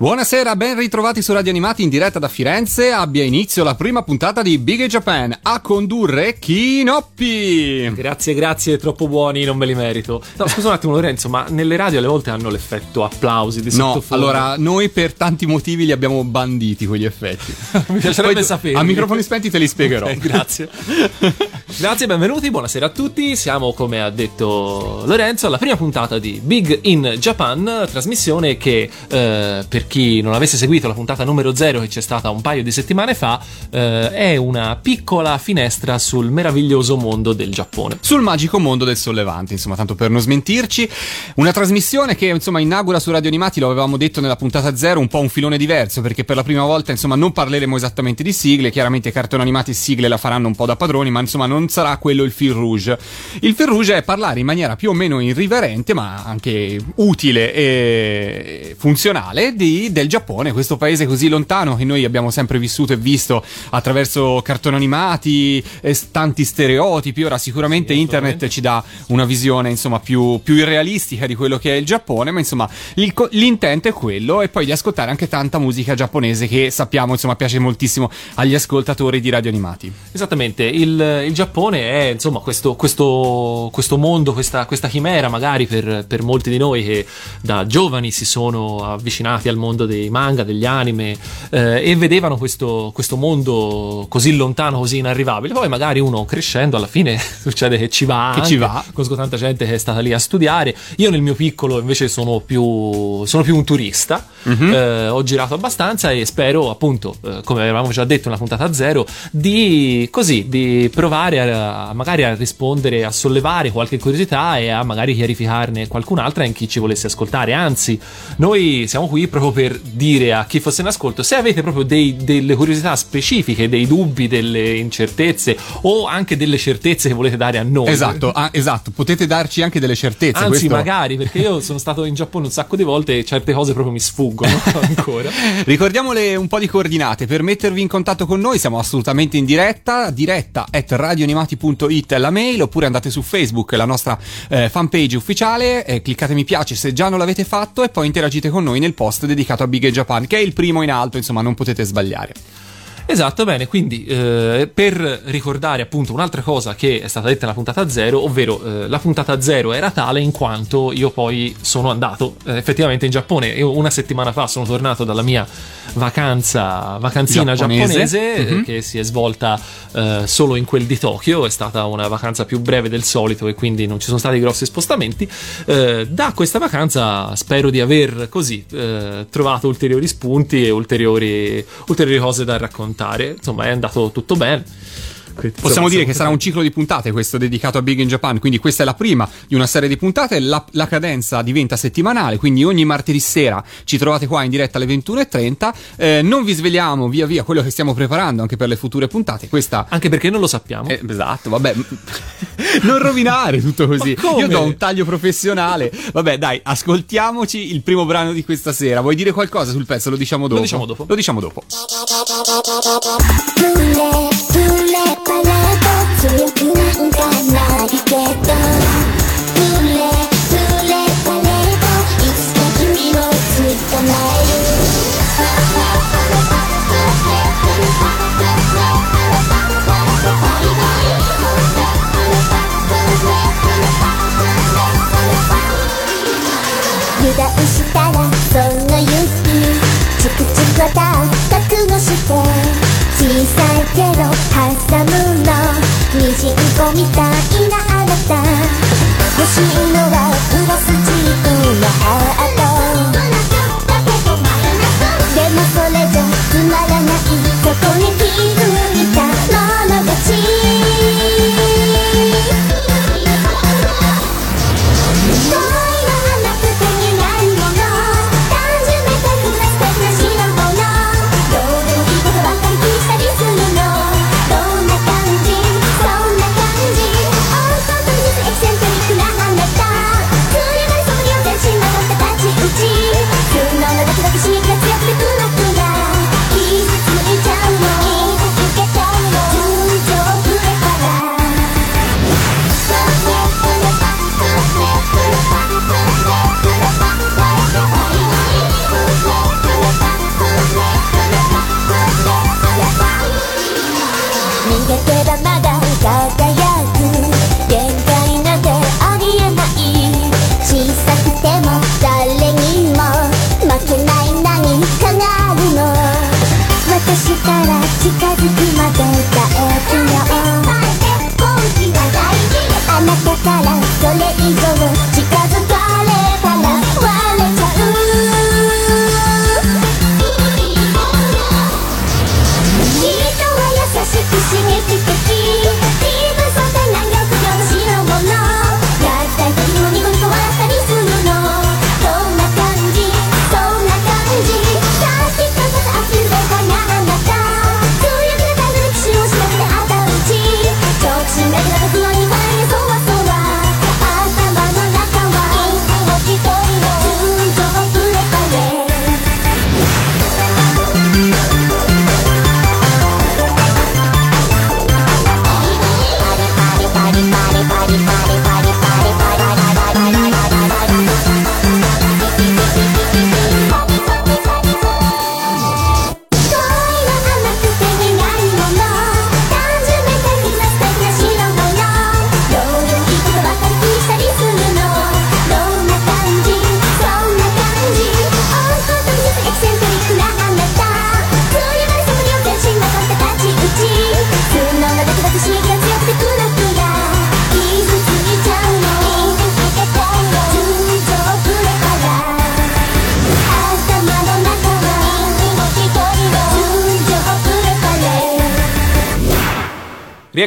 Buonasera, ben ritrovati su Radio Animati in diretta da Firenze. Abbia inizio la prima puntata di Big Japan a condurre Kinoppi. Grazie, grazie, troppo buoni, non me li merito. No, scusa un attimo, Lorenzo, ma nelle radio alle volte hanno l'effetto applausi di No, allora noi per tanti motivi li abbiamo banditi quegli effetti. mi piacerebbe Poi, sapere. A microfoni spenti te li spiegherò. Ok, grazie. grazie, benvenuti, buonasera a tutti. Siamo, come ha detto Lorenzo, alla prima puntata di Big in Japan, trasmissione che eh, per chi non avesse seguito la puntata numero 0 che c'è stata un paio di settimane fa, eh, è una piccola finestra sul meraviglioso mondo del Giappone. Sul magico mondo del sollevante, insomma, tanto per non smentirci. Una trasmissione che, insomma, inaugura su Radio Animati, lo avevamo detto nella puntata zero, un po' un filone diverso, perché per la prima volta, insomma, non parleremo esattamente di sigle. Chiaramente cartoni animati e sigle la faranno un po' da padroni, ma insomma, non sarà quello il fil rouge. Il fil rouge è parlare in maniera più o meno irriverente, ma anche utile e funzionale di- del Giappone, questo paese così lontano che noi abbiamo sempre vissuto e visto attraverso cartoni animati, e tanti stereotipi. Ora, sicuramente Sì, internet ci dà una visione, insomma, più, più irrealistica di quello che è il Giappone, ma insomma, l'intento è quello, e poi di ascoltare anche tanta musica giapponese che sappiamo, insomma, piace moltissimo agli ascoltatori di radio animati. Esattamente, il, il Giappone è insomma questo, questo, questo mondo, questa, questa chimera magari per, per molti di noi che da giovani si sono avvicinati al mondo dei manga, degli anime eh, e vedevano questo, questo mondo così lontano, così inarrivabile. Poi magari uno crescendo alla fine succede che ci va, Che anche. ci va. conosco tanta gente che è stata lì a studiare. Io nel mio piccolo invece sono più, sono più un turista, Mhm. Eh, ho girato abbastanza e spero appunto, eh, come avevamo già detto nella puntata zero, di così, di provare a magari a rispondere, a sollevare qualche curiosità e a magari chiarificarne qualcun'altra in chi ci volesse ascoltare. Anzi, noi siamo qui proprio per dire a chi fosse in ascolto, se avete proprio dei- delle curiosità specifiche, dei dubbi, delle incertezze o anche delle certezze che volete dare a noi. Esatto, ah, esatto, potete darci anche delle certezze. Anzi, questo- magari, perché io sono stato in Giappone un sacco di volte e certe cose proprio mi sfuggono ancora. Ricordiamole un po' di coordinate per mettervi in contatto con noi, siamo assolutamente in diretta, diretta at radioanimati.it la mail, oppure andate su Facebook, la nostra eh, fanpage ufficiale, eh, cliccate mi piace se già non l'avete fatto e poi interagite con noi nel post dedicato a Big Japan, che è il primo in alto, insomma non potete sbagliare. Esatto, bene, quindi eh, per ricordare appunto un'altra cosa che è stata detta nella puntata zero, ovvero eh, la puntata zero era tale in quanto io poi sono andato eh, effettivamente in Giappone. Io una settimana fa sono tornato dalla mia vacanza, vacanzina Giapponese. giapponese, Mhm. che si è svolta eh, solo in quel di Tokyo, è stata una vacanza più breve del solito e quindi non ci sono stati grossi spostamenti. Eh, da questa vacanza spero di aver così trovato ulteriori spunti e ulteriori, ulteriori cose da raccontare. Insomma, è andato tutto bene. Possiamo dire che sarà un ciclo di puntate questo dedicato a Big in Japan, quindi questa è la prima di una serie di puntate, la, la cadenza diventa settimanale, quindi ogni martedì sera ci trovate qua in diretta alle 21.30, eh, non vi svegliamo via via quello che stiamo preparando anche per le future puntate, questa... Anche perché non lo sappiamo. Eh, esatto, vabbè, non rovinare tutto così, io do un taglio professionale, vabbè dai, ascoltiamoci il primo brano di questa sera, vuoi dire qualcosa sul pezzo? Lo diciamo dopo. Lo diciamo dopo. Lo diciamo dopo. Blue left, blue left. パレード強くなんかないけど。みたいなあなた。欲しい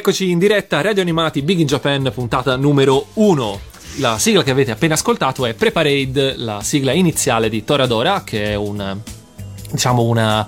Rieccoci in diretta Radio Animati Big in Japan, puntata numero 1. La sigla che avete appena ascoltato è Preparade, la sigla iniziale di Toradora, che è un diciamo una,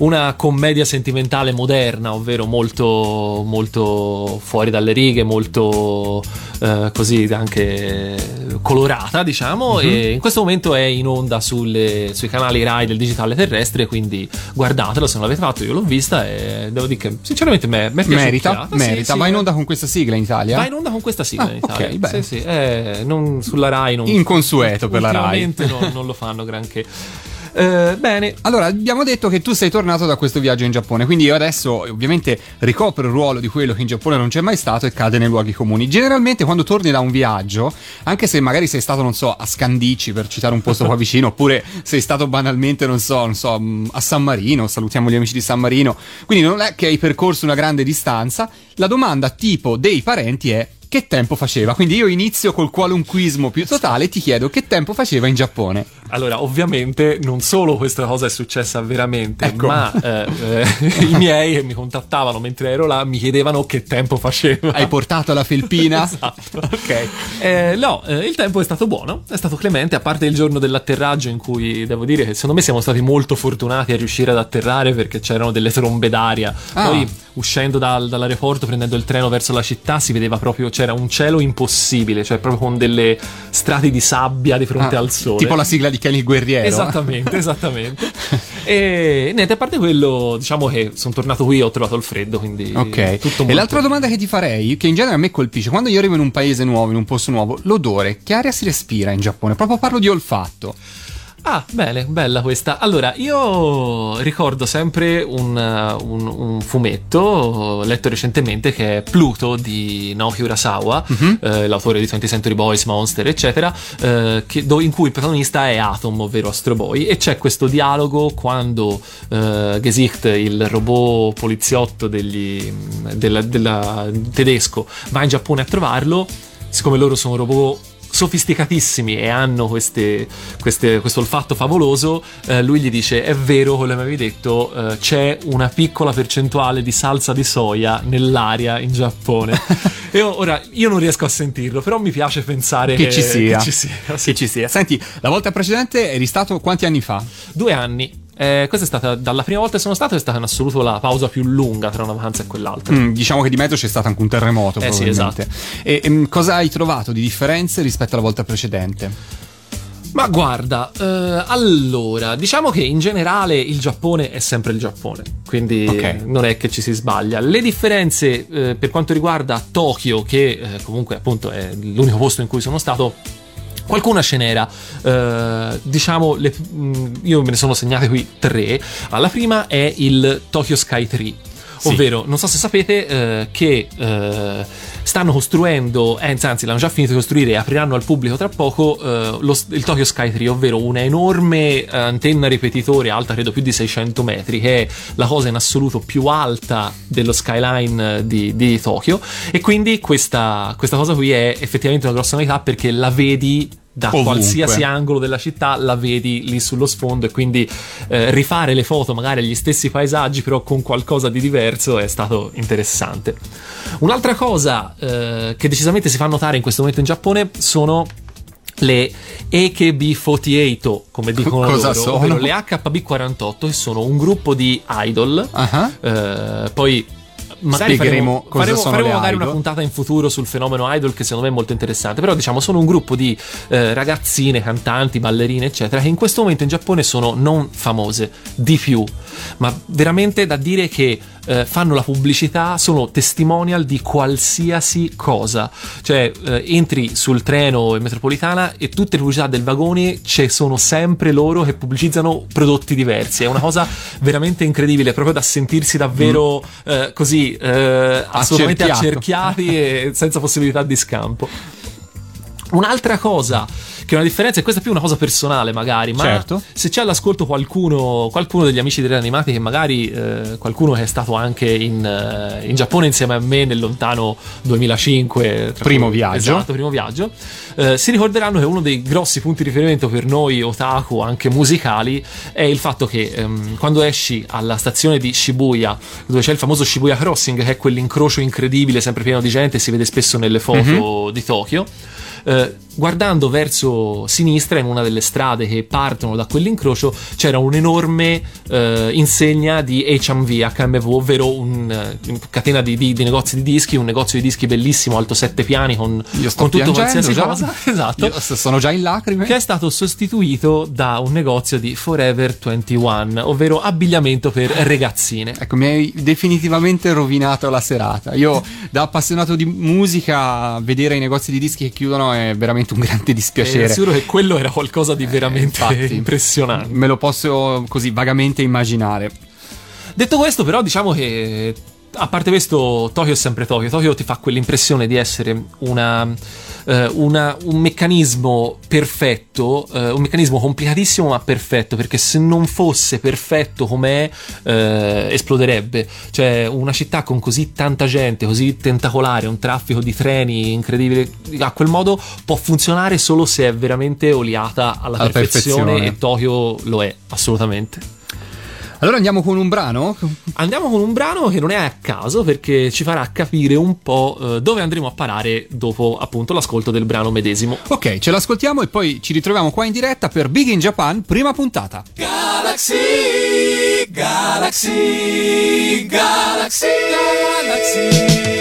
una commedia sentimentale moderna, ovvero molto, molto fuori dalle righe, molto eh, così anche colorata, diciamo, e in questo momento è in onda sulle- sui canali Rai del digitale terrestre, quindi guardatelo se non l'avete fatto, io l'ho vista e devo dire che sinceramente mi è mi è Merita. Sì, merita. sì, Va in eh. onda con questa sigla in Italia? Va in onda con questa sigla Ah, in Italia. ok, bene. Sì, sì, eh, non, sulla Rai non Inconsueto per la Rai. ultimamente non, non lo fanno granché. Eh, bene, Allora, abbiamo detto che tu sei tornato da questo viaggio in Giappone, quindi io adesso ovviamente ricopro il ruolo di quello che in Giappone non c'è mai stato e cade nei luoghi comuni. Generalmente quando torni da un viaggio, anche se magari sei stato, non so, a Scandici per citare un posto qua vicino, oppure sei stato banalmente, non so, non so, mh, a San Marino, salutiamo gli amici di San Marino, quindi non è che hai percorso una grande distanza, la domanda tipo dei parenti è che tempo faceva? Quindi io inizio col qualunquismo più totale e ti chiedo che tempo faceva in Giappone. allora ovviamente non solo questa cosa è successa veramente, Ecco. ma eh, eh, i miei che mi contattavano mentre ero là mi chiedevano che tempo faceva. Hai portato la felpina? Esatto. Ok. Eh, no, eh, il tempo è stato buono, è stato clemente, a parte il giorno dell'atterraggio in cui devo dire che secondo me siamo stati molto fortunati a riuscire ad atterrare perché c'erano delle trombe d'aria. Ah. Poi uscendo dal- dall'aeroporto, prendendo il treno verso la città, si vedeva proprio, c'era un cielo impossibile, cioè proprio con delle strati di sabbia di fronte Ah, al sole. Tipo la sigla di Kenny Guerriero. Esattamente, esattamente. e niente, a parte quello, diciamo che sono tornato qui e ho trovato il freddo, quindi Ok. tutto e molto l'altra domanda che ti farei, che in genere a me colpisce, quando io arrivo in un paese nuovo, in un posto nuovo, l'odore, che aria si respira in Giappone? Proprio parlo di olfatto. Ah, bene, bella questa. Allora, io ricordo sempre un, uh, un- un fumetto letto recentemente che è Pluto di Naoki Urasawa, eh, l'autore di 20th Century Boys, Monster, eccetera, eh, che- do- in cui il protagonista è Atom, ovvero Astro Boy, e c'è questo dialogo quando eh, Gesicht, il robot poliziotto degli, della- della- tedesco, va in Giappone a trovarlo, siccome loro sono robot sofisticatissimi e hanno queste, queste- questo olfatto favoloso, eh, lui gli dice: È vero quello che mi avevi detto, eh, c'è una piccola percentuale di salsa di soia nell'aria in Giappone. e ora io non riesco a sentirlo, però mi piace pensare Che ci sia. che ci sia, sì. Che ci sia. Senti, la volta precedente eri stato quanti anni fa? Due anni. Eh, questa è stata, dalla prima volta che sono stato, è stata in assoluto la pausa più lunga tra una vacanza e quell'altra. Mm, diciamo che di mezzo c'è stato anche un terremoto, Eh sì, probabilmente. E, ehm, cosa hai trovato di differenze rispetto alla volta precedente? Ma guarda, eh, allora, diciamo che in generale il Giappone è sempre il Giappone, quindi Ok. non è che ci si sbaglia. Le differenze eh, per quanto riguarda Tokyo, che eh, comunque appunto è l'unico posto in cui sono stato, Qualcuna ce n'era, eh, diciamo, le- mh, io me ne sono segnate qui tre. Alla prima è il Tokyo Sky Tree, Sì. Ovvero, non so se sapete eh, che eh, stanno costruendo, eh, anzi l'hanno già finito di costruire e apriranno al pubblico tra poco eh, lo- il Tokyo Sky Tree, ovvero una enorme eh, antenna ripetitore alta credo più di 600 metri, che è la cosa in assoluto più alta dello skyline eh, di, di Tokyo e quindi questa, questa cosa qui è effettivamente una grossa novità perché la vedi da Ovunque. qualsiasi angolo della città la vedi lì sullo sfondo e quindi eh, rifare le foto magari agli stessi paesaggi però con qualcosa di diverso è stato interessante. Un'altra cosa eh, che decisamente si fa notare in questo momento in Giappone sono le AKB48 come dicono cosa loro, sono? le HB48 che sono un gruppo di idol Ah. eh, poi magari Spiegheremo faremo, cosa faremo- sono faremo magari idol. una puntata in futuro sul fenomeno idol che secondo me è molto interessante però diciamo sono un gruppo di eh, ragazzine cantanti ballerine eccetera che in questo momento in Giappone sono non famose di più ma veramente da dire che eh, fanno la pubblicità, sono testimonial di qualsiasi cosa. Cioè, eh, entri sul treno in metropolitana e tutte le pubblicità del vagone ci sono sempre loro che pubblicizzano prodotti diversi. È una cosa veramente incredibile, proprio da sentirsi davvero eh, così eh, assolutamente accerchiati e senza possibilità di scampo. Un'altra cosa che è una differenza, e questa è più una cosa personale magari, ma Certo. se c'è all'ascolto qualcuno, qualcuno degli amici dei animati che magari eh, qualcuno che è stato anche in, eh, in Giappone insieme a me nel lontano 2005, tra Primo cui- viaggio. esatto, primo viaggio, eh, si ricorderanno che uno dei grossi punti di riferimento per noi otaku, anche musicali, è il fatto che ehm, quando esci alla stazione di Shibuya, dove c'è il famoso Shibuya Crossing, che è quell'incrocio incredibile, sempre pieno di gente, si vede spesso nelle foto di Tokyo. Eh, guardando verso sinistra in una delle strade che partono da quell'incrocio c'era un'enorme eh, insegna di HMV, HMV ovvero una catena di, di- di negozi di dischi, un negozio di dischi bellissimo, alto sette piani con, con tutto qualsiasi già. cosa. Esatto Io sono già in lacrime. che è stato sostituito da un negozio di Forever 21, ovvero abbigliamento per ragazzine. Ecco, mi hai definitivamente rovinato la serata. Io, da appassionato di musica, vedere i negozi di dischi che chiudono è veramente un grande dispiacere. sicuro che quello era qualcosa di veramente Eh, infatti. impressionante. Me lo posso così vagamente immaginare. Detto questo, però, diciamo che a parte questo, Tokyo è sempre Tokyo. Tokyo ti fa quell'impressione di essere una, eh, una- un meccanismo perfetto, eh, un meccanismo complicatissimo ma perfetto. Perché se non fosse perfetto com'è, eh, esploderebbe. Cioè, una città con così tanta gente, così tentacolare, un traffico di treni incredibile, a quel modo può funzionare solo se è veramente oliata alla, Alla perfezione, perfezione. e Tokyo lo è, assolutamente. Allora andiamo con un brano? Andiamo con un brano che non è a caso perché ci farà capire un po' eh, dove andremo a parare dopo appunto l'ascolto del brano medesimo. Ok, ce l'ascoltiamo e poi ci ritroviamo qua in diretta per Big in Japan, prima puntata. Galaxy, Galaxy, Galaxy, Galaxy.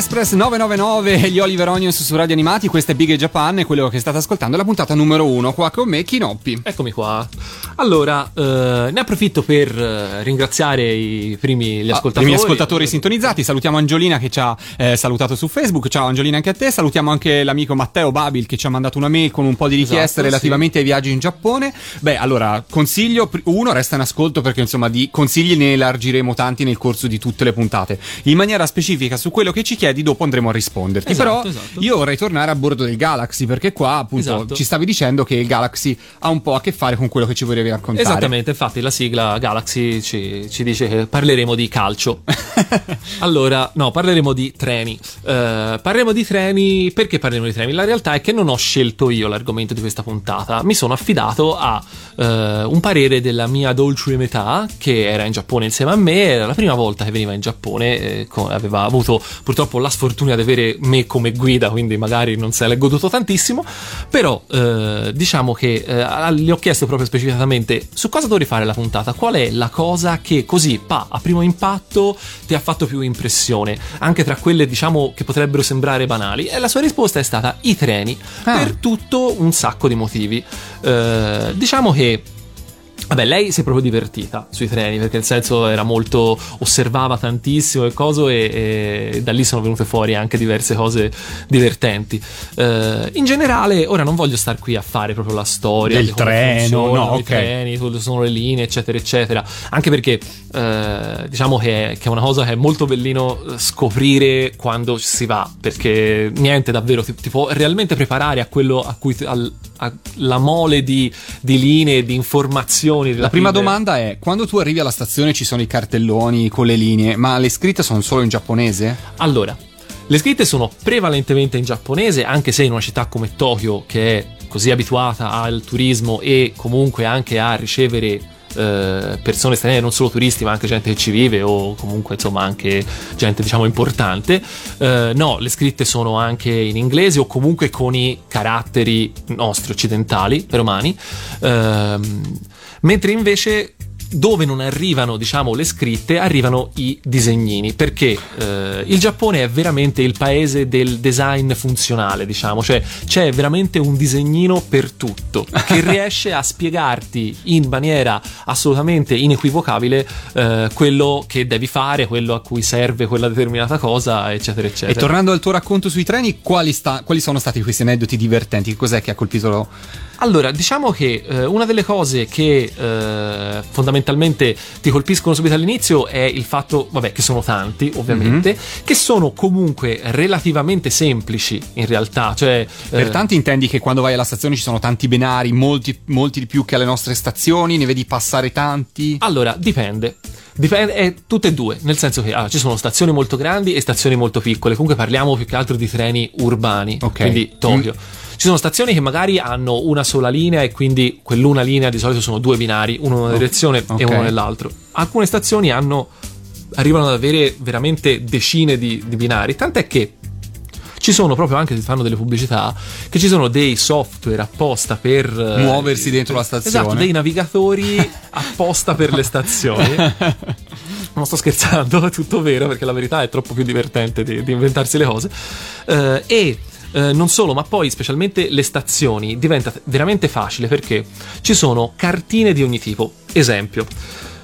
Express 999 e gli Oliver Onions su Radio Animati, questa è Big Japan e quello che state ascoltando è la puntata numero uno, qua con me Kinoppi. Eccomi qua. Allora, eh, ne approfitto per eh, ringraziare i primi gli Ah, ascoltatori. I miei ascoltatori sintonizzati, salutiamo Angiolina che ci ha eh, salutato su Facebook, ciao Angiolina anche a te, salutiamo anche l'amico Matteo Babil che ci ha mandato una mail con un po' di richieste Esatto, relativamente ai viaggi in Giappone. Beh, allora, consiglio, uno, resta in ascolto perché insomma di consigli ne elargiremo tanti nel corso di tutte le puntate. In maniera specifica su quello che ci chiedi dopo andremo a risponderti. Esatto, Però esatto. io vorrei tornare a bordo del Galaxy perché qua appunto Esatto. ci stavi dicendo che il Galaxy ha un po' a che fare con quello che ci volevi raccontare. Esattamente, infatti la sigla Galaxy ci, ci dice che parleremo di calcio. allora, no, parleremo di treni. Eh, parleremo di treni, perché parleremo di treni? La realtà è che non ho scelto io l'argomento di questa puntata, mi sono affidato a eh, un parere della mia dolce metà che era in Giappone insieme a me, era la prima volta che veniva in Giappone, eh, co- aveva avuto purtroppo la sfortuna di avere me come guida, quindi magari non se l'è goduto tantissimo, però eh, diciamo che eh, gli ho chiesto proprio specificatamente su cosa dovrei fare la puntata, qual è la cosa che così, pa, a primo impatto ti ha fatto più impressione, anche tra quelle diciamo che potrebbero sembrare banali, e la sua risposta è stata i treni, Ah. per tutto un sacco di motivi. Eh, diciamo che Vabbè, lei si è proprio divertita sui treni perché nel senso era molto osservava tantissimo e cose e, e da lì sono venute fuori anche diverse cose divertenti. Eh, in generale, ora non voglio star qui a fare proprio la storia Del treno, no, i ok. treni, sono le linee, eccetera, eccetera. Anche perché eh, diciamo che è, che è una cosa che è molto bellino eh, scoprire quando si va, perché niente davvero ti, ti può realmente preparare a quello a cui al- alla mole di, di linee, di informazioni. La prima domanda è: quando tu arrivi alla stazione ci sono i cartelloni con le linee, ma le scritte sono solo in giapponese? Allora, le scritte sono prevalentemente in giapponese, anche se in una città come Tokyo, che è così abituata al turismo e comunque anche a ricevere eh, persone straniere, non solo turisti, ma anche gente che ci vive o comunque insomma anche gente diciamo importante. Eh, no, le scritte sono anche in inglese o comunque con i caratteri nostri occidentali, romani. Ehm, mentre invece dove non arrivano, diciamo, le scritte, arrivano i disegnini, perché eh, il Giappone è veramente il paese del design funzionale, diciamo, cioè c'è veramente un disegnino per tutto che riesce a spiegarti in maniera assolutamente inequivocabile eh, quello che devi fare, quello a cui serve quella determinata cosa, eccetera, eccetera. E tornando al tuo racconto sui treni, quali, sta- quali sono stati questi aneddoti divertenti? Che cos'è che ha colpito? Allora, diciamo che eh, una delle cose che eh, fondamentalmente ti colpiscono subito all'inizio è il fatto, vabbè, che sono tanti, ovviamente, che sono comunque relativamente semplici in realtà. Cioè, Per eh, tanti intendi che quando vai alla stazione ci sono tanti binari, molti, molti di più che alle nostre stazioni, ne vedi passare tanti? Allora, dipende. Dipende, è tutte e due, nel senso che allora, ci sono stazioni molto grandi e stazioni molto piccole. Comunque parliamo più che altro di treni urbani, Ok. quindi Tokyo. Ci sono stazioni che magari hanno una sola linea e quindi quell'una linea di solito sono due binari, uno in una direzione ok. e uno nell'altro. Alcune stazioni hanno arrivano ad avere veramente decine di, di binari, tant'è che ci sono proprio anche si fanno delle pubblicità che ci sono dei software apposta per eh, Muoversi dentro la stazione. Esatto, dei navigatori apposta per le stazioni. Non sto scherzando, è tutto vero perché la verità è troppo più divertente di, di inventarsi le cose. Eh, e eh, non solo, ma poi specialmente le stazioni diventa veramente facile perché ci sono cartine di ogni tipo. Esempio,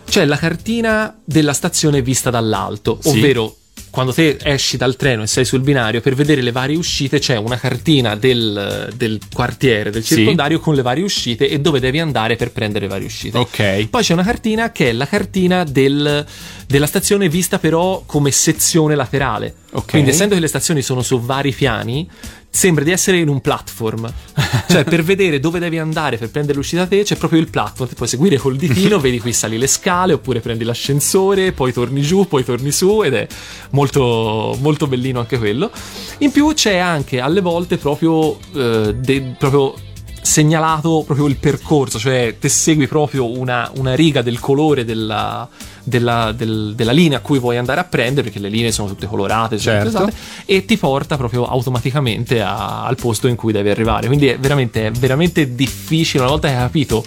c'è la cartina della stazione vista dall'alto, Sì. ovvero quando te esci dal treno e sei sul binario per vedere le varie uscite c'è una cartina del, del quartiere, del Sì. circondario con le varie uscite e dove devi andare per prendere le varie uscite. Ok. Poi c'è una cartina che è la cartina del- della stazione vista però come sezione laterale. Ok. Quindi essendo che le stazioni sono su vari piani, sembra di essere in un platform. cioè per vedere dove devi andare per prendere l'uscita da te c'è proprio il platform, ti puoi seguire col ditino, vedi qui sali le scale oppure prendi l'ascensore, poi torni giù, poi torni su ed è molto, molto bellino anche quello. In più c'è anche alle volte proprio, eh, de- proprio segnalato proprio il percorso, cioè te segui proprio una, una riga del colore della, della, del- della linea a cui vuoi andare a prendere, perché le linee sono tutte colorate, sono tutte Certo. usate, e ti porta proprio automaticamente a- al posto in cui devi arrivare. Quindi è veramente, è veramente difficile, una volta che hai capito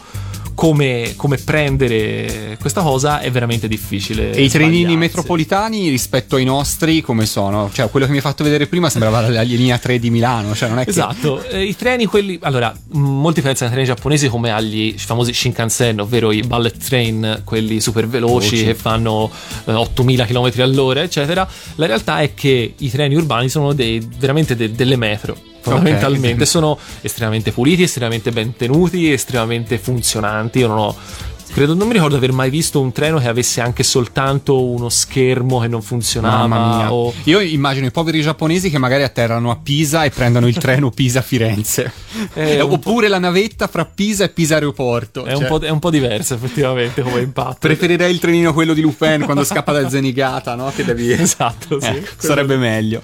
come, come prendere questa cosa è veramente difficile. E i trenini metropolitani rispetto ai nostri come sono? Cioè, quello che mi hai fatto vedere prima sembrava la linea 3 di Milano, cioè non è che... Esatto, eh, i treni quelli allora, molti differenza tra i treni giapponesi come agli famosi Shinkansen, ovvero i bullet train, quelli super veloci Veloci. che fanno eh, 8000 km all'ora, eccetera. La realtà è che i treni urbani sono dei, veramente de- delle metro. Fondamentalmente sono estremamente puliti, estremamente ben tenuti, estremamente funzionanti. Io non ho Credo, non mi ricordo di aver mai visto un treno che avesse anche soltanto uno schermo che non funzionava. Mamma mia. o- Io immagino i poveri giapponesi che magari atterrano a Pisa e prendono il treno Pisa-Firenze. Un Oppure la navetta fra Pisa e Pisa Aeroporto. È, un Cioè, po', è un po' diverso effettivamente come impatto. Preferirei il trenino quello di Lupin quando scappa da Zenigata, no? Che devi... Esatto, sì. Eh, sarebbe meglio.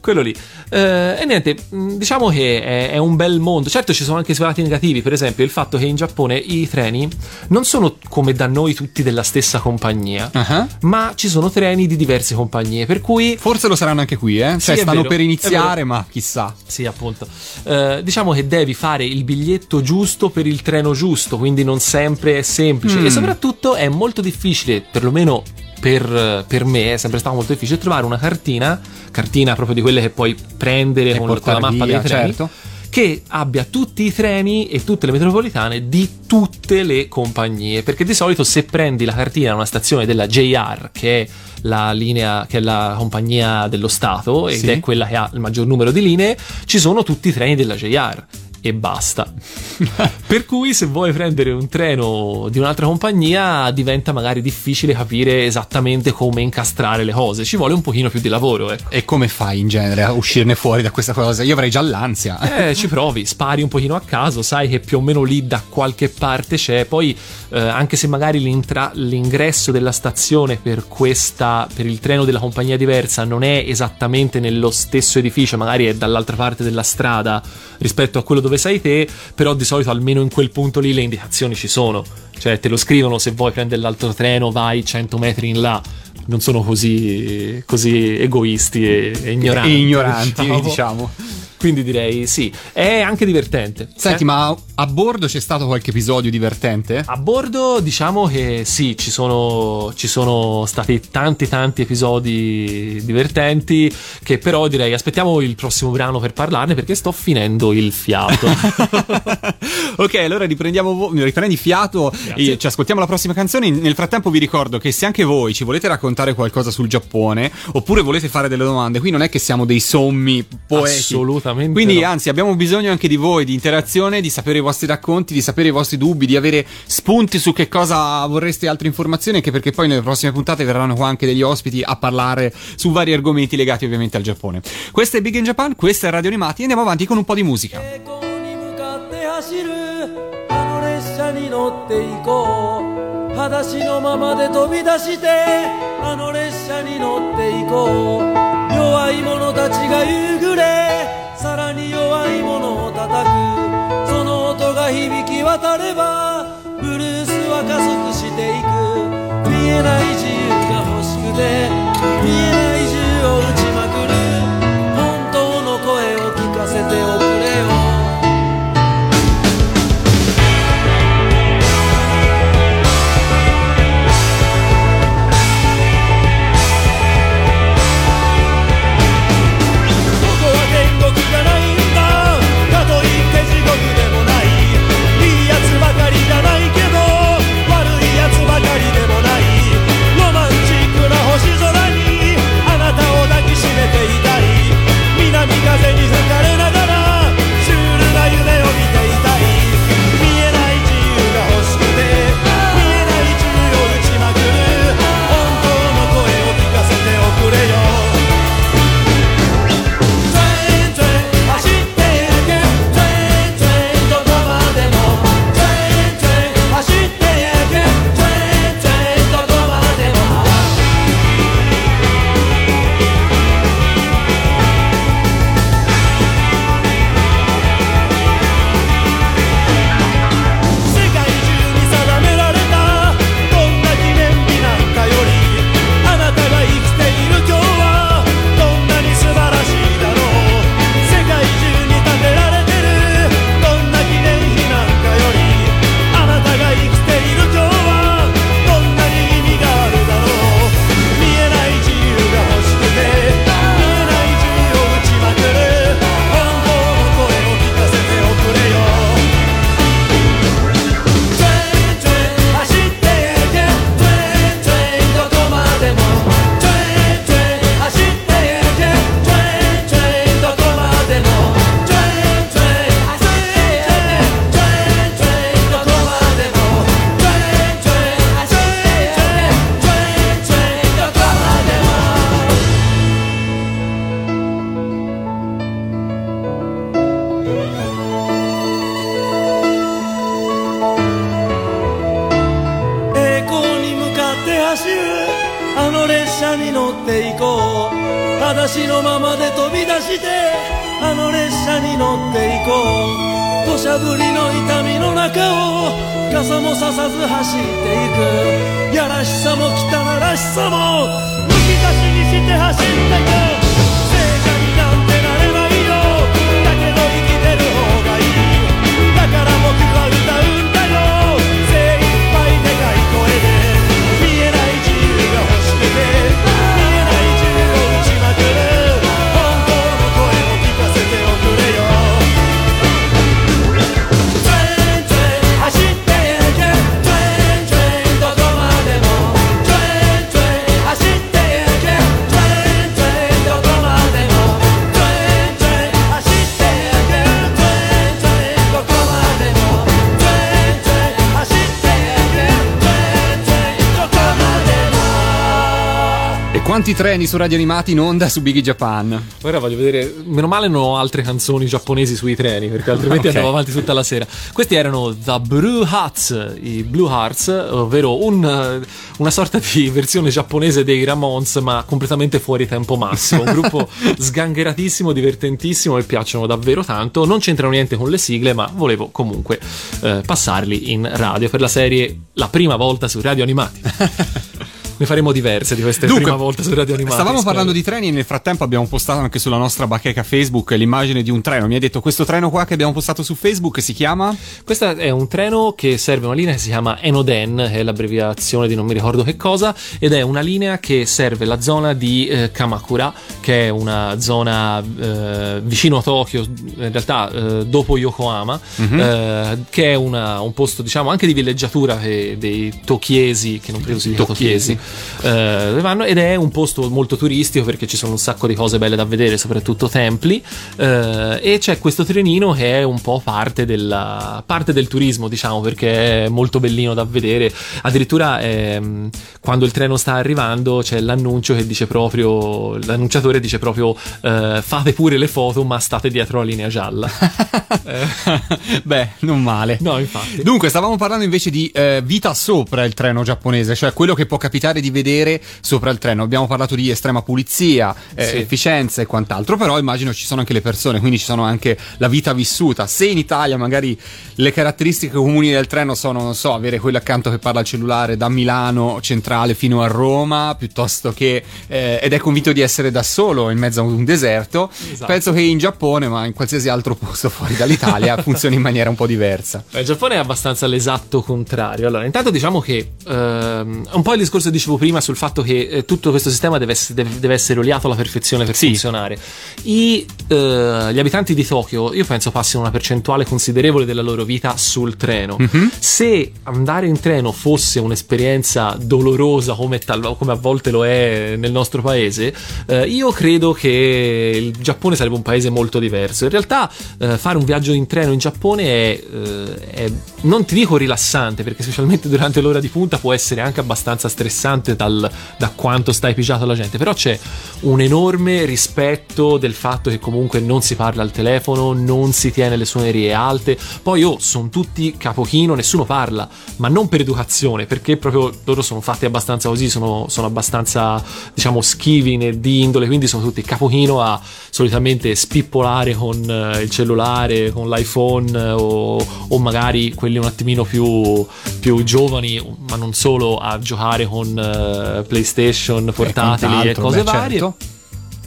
Quello lì. Eh, e niente, mh, diciamo che è, è un bel mondo. Certo, ci sono anche suoi lati negativi. Per esempio, il fatto che in Giappone i treni non sono come da noi tutti della stessa compagnia, Ah. ma ci sono treni di diverse compagnie. Per cui. Forse lo saranno anche qui, eh? Cioè, è stanno vero, per iniziare, ma chissà. Sì, appunto. Eh, diciamo che devi fare il biglietto giusto per il treno giusto, quindi non sempre è semplice. Mm. E soprattutto è molto difficile, perlomeno per, per me, è sempre stato molto difficile trovare una cartina, cartina proprio di quelle che puoi prendere E con, con la mappa via, dei treni. certo. Che abbia tutti i treni e tutte le metropolitane di tutte le compagnie. Perché di solito, se prendi la cartina a una stazione della JR, che è la linea, che è la compagnia dello Stato, ed Sì. è quella che ha il maggior numero di linee, ci sono tutti i treni della JR. E basta. per cui, se vuoi prendere un treno di un'altra compagnia, diventa magari difficile capire esattamente come incastrare le cose. Ci vuole un pochino più di lavoro, ecco. E come fai in genere a uscirne fuori da questa cosa? Io avrei già l'ansia. Eh, ci provi, spari un pochino a caso, sai che più o meno lì da qualche parte c'è. Poi, eh, anche se magari l'ingresso della stazione per questa, per il treno della compagnia diversa non è esattamente nello stesso edificio, magari è dall'altra parte della strada rispetto a quello dove sei te, però di solito almeno in quel punto lì le indicazioni ci sono. Cioè, te lo scrivono se vuoi prendere l'altro treno, vai 100 metri in là. Non sono così, così egoisti e, e ignoranti. E ignoranti, diciamo. Quindi direi sì, è anche divertente. Senti, Eh? ma a bordo c'è stato qualche episodio divertente? A bordo diciamo che sì, ci sono, ci sono stati tanti tanti episodi divertenti che però direi aspettiamo il prossimo brano per parlarne perché sto finendo il fiato. ok, allora riprendiamo vo- riprendi fiato Grazie. e ci ascoltiamo la prossima canzone. Nel frattempo vi ricordo che se anche voi ci volete raccontare qualcosa sul Giappone oppure volete fare delle domande, qui non è che siamo dei sommi poeti. Assolutamente Quindi no. anzi abbiamo bisogno anche di voi, di interazione, di sapere i vostri racconti, di sapere i vostri dubbi, di avere spunti su che cosa vorreste altre informazioni, anche perché poi nelle prossime puntate verranno qua anche degli ospiti a parlare su vari argomenti legati ovviamente al Giappone. Questo è Big in Japan, questa è Radio Animati e andiamo avanti con un po' di musica. 栄光に向かって走るあの列車に乗っていこう 裸足のままで飛び出してあの列車に乗っていこう。弱い者たちが夕暮れさらに弱い者を叩く。その音が響き渡ればブルースは加速していく。見えない自由が欲しくても E quanti treni su radio animati in onda su Biggie Japan? Ora voglio vedere, meno male non ho altre canzoni giapponesi sui treni, perché altrimenti Ok. andavo avanti tutta la sera. Questi erano The Blue Hearts, i Blue Hearts, ovvero un, una sorta di versione giapponese dei Ramones, ma completamente fuori tempo massimo. Un gruppo sgangheratissimo, divertentissimo, mi piacciono davvero tanto. Non c'entrano niente con le sigle, ma volevo comunque eh, passarli in radio per la serie La prima volta su Radio Animati. Ne faremo diverse di queste Dunque, prima volta su Radio Animati. Stavamo spero. parlando di treni e nel frattempo abbiamo postato anche sulla nostra bacheca Facebook l'immagine di un treno. Mi ha detto questo treno qua che abbiamo postato su Facebook si chiama? Questo è un treno che serve una linea che si chiama Enoden, è l'abbreviazione di non mi ricordo che cosa, ed è una linea che serve la zona di eh, Kamakura, che è una zona eh, vicino a Tokyo, in realtà eh, dopo Yokohama, eh, che è una- un posto diciamo anche di villeggiatura eh, dei tokiesi, che non credo si dica Tokiesi. Eh, dove vanno ed è un posto molto turistico perché ci sono un sacco di cose belle da vedere, soprattutto templi eh, e c'è questo trenino che è un po' parte, della, parte del turismo diciamo perché è molto bellino da vedere. Addirittura ehm, quando il treno sta arrivando c'è l'annuncio che dice proprio l'annunciatore dice proprio eh, fate pure le foto ma state dietro la linea gialla Beh, non male. no infatti. Dunque, stavamo parlando invece di eh, vita sopra il treno giapponese, cioè quello che può capitare di vedere sopra il treno. Abbiamo parlato di estrema pulizia, eh, Sì. efficienza e quant'altro, però immagino ci sono anche le persone, quindi ci sono anche la vita vissuta. Se in Italia magari le caratteristiche comuni del treno sono, non so, avere quello accanto che parla al cellulare da Milano centrale fino a Roma, piuttosto che eh, ed è convinto di essere da solo in mezzo a un deserto, Esatto. penso che in Giappone, ma in qualsiasi altro posto fuori dall'Italia, funzioni in maniera un po' diversa. Eh, Il Giappone è abbastanza l'esatto contrario. Allora, intanto diciamo che ehm, un po' il discorso che dicevo prima sul fatto che eh, tutto questo sistema deve essere, deve- deve essere oliato alla perfezione per funzionare. I, eh, gli abitanti di Tokyo, io penso passino una percentuale considerevole della loro vita sul treno. Se andare in treno fosse un'esperienza dolorosa come, tal- come a volte lo è nel nostro paese, eh, io credo che il Giappone sarebbe un paese molto diverso. In realtà, eh, fare un viaggio in treno in Giappone è, eh, è- non ti dico rilassante, perché specialmente durante l'ora di punta può essere anche abbastanza stressante dal- da quanto stai pigiato alla gente. Però c'è un enorme rispetto del fatto che comunque non si parla al telefono, non si tiene le suonerie alte. Poi, oh, sono tutti capochino, nessuno parla, ma non per educazione, perché proprio loro sono fatti abbastanza così, sono, sono abbastanza, diciamo, schivi di indole, quindi sono tutti capochino a solitamente spippolare con eh, il cellulare, con l'iPhone eh, o, o magari quelli un attimino più, più giovani, ma non solo, a giocare con eh, PlayStation, portatili e cose beh, varie. certo.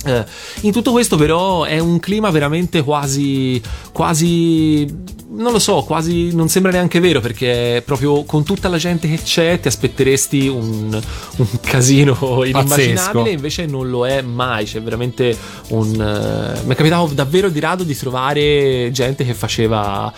Eh, in tutto questo però è un clima veramente quasi quasi non lo so quasi non sembra neanche vero perché proprio con tutta la gente che c'è ti aspetteresti un, un casino inimmaginabile invece non lo è mai c'è veramente un eh, mi è capitato davvero di rado di trovare gente che faceva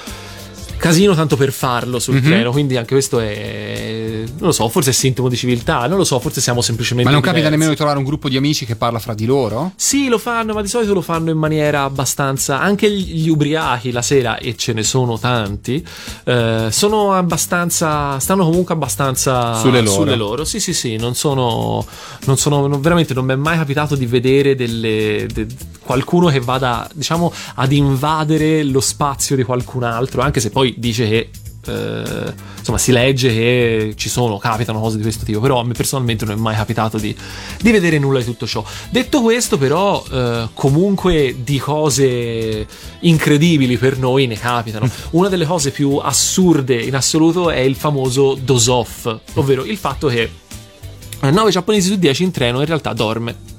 casino tanto per farlo sul Mhm. treno quindi anche questo è non lo so forse è sintomo di civiltà non lo so forse siamo semplicemente Ma non capita diversi. nemmeno di trovare un gruppo di amici che parla fra di loro? Sì, lo fanno, ma di solito lo fanno in maniera abbastanza. Anche gli ubriachi la sera, e ce ne sono tanti, eh, sono abbastanza. stanno comunque abbastanza Sulle loro. loro. Sì, sì, sì, non sono. Non sono non- veramente non mi è mai capitato di vedere delle, de- qualcuno che vada, diciamo, ad invadere lo spazio di qualcun altro, anche se poi dice che eh, insomma si legge che ci sono, capitano cose di questo tipo, però a me personalmente non è mai capitato di, di vedere nulla di tutto ciò. Detto questo, però, eh, comunque di cose incredibili per noi ne capitano. Una delle cose più assurde in assoluto è il famoso dose off, ovvero il fatto che 9 giapponesi su 10 in treno in realtà dorme.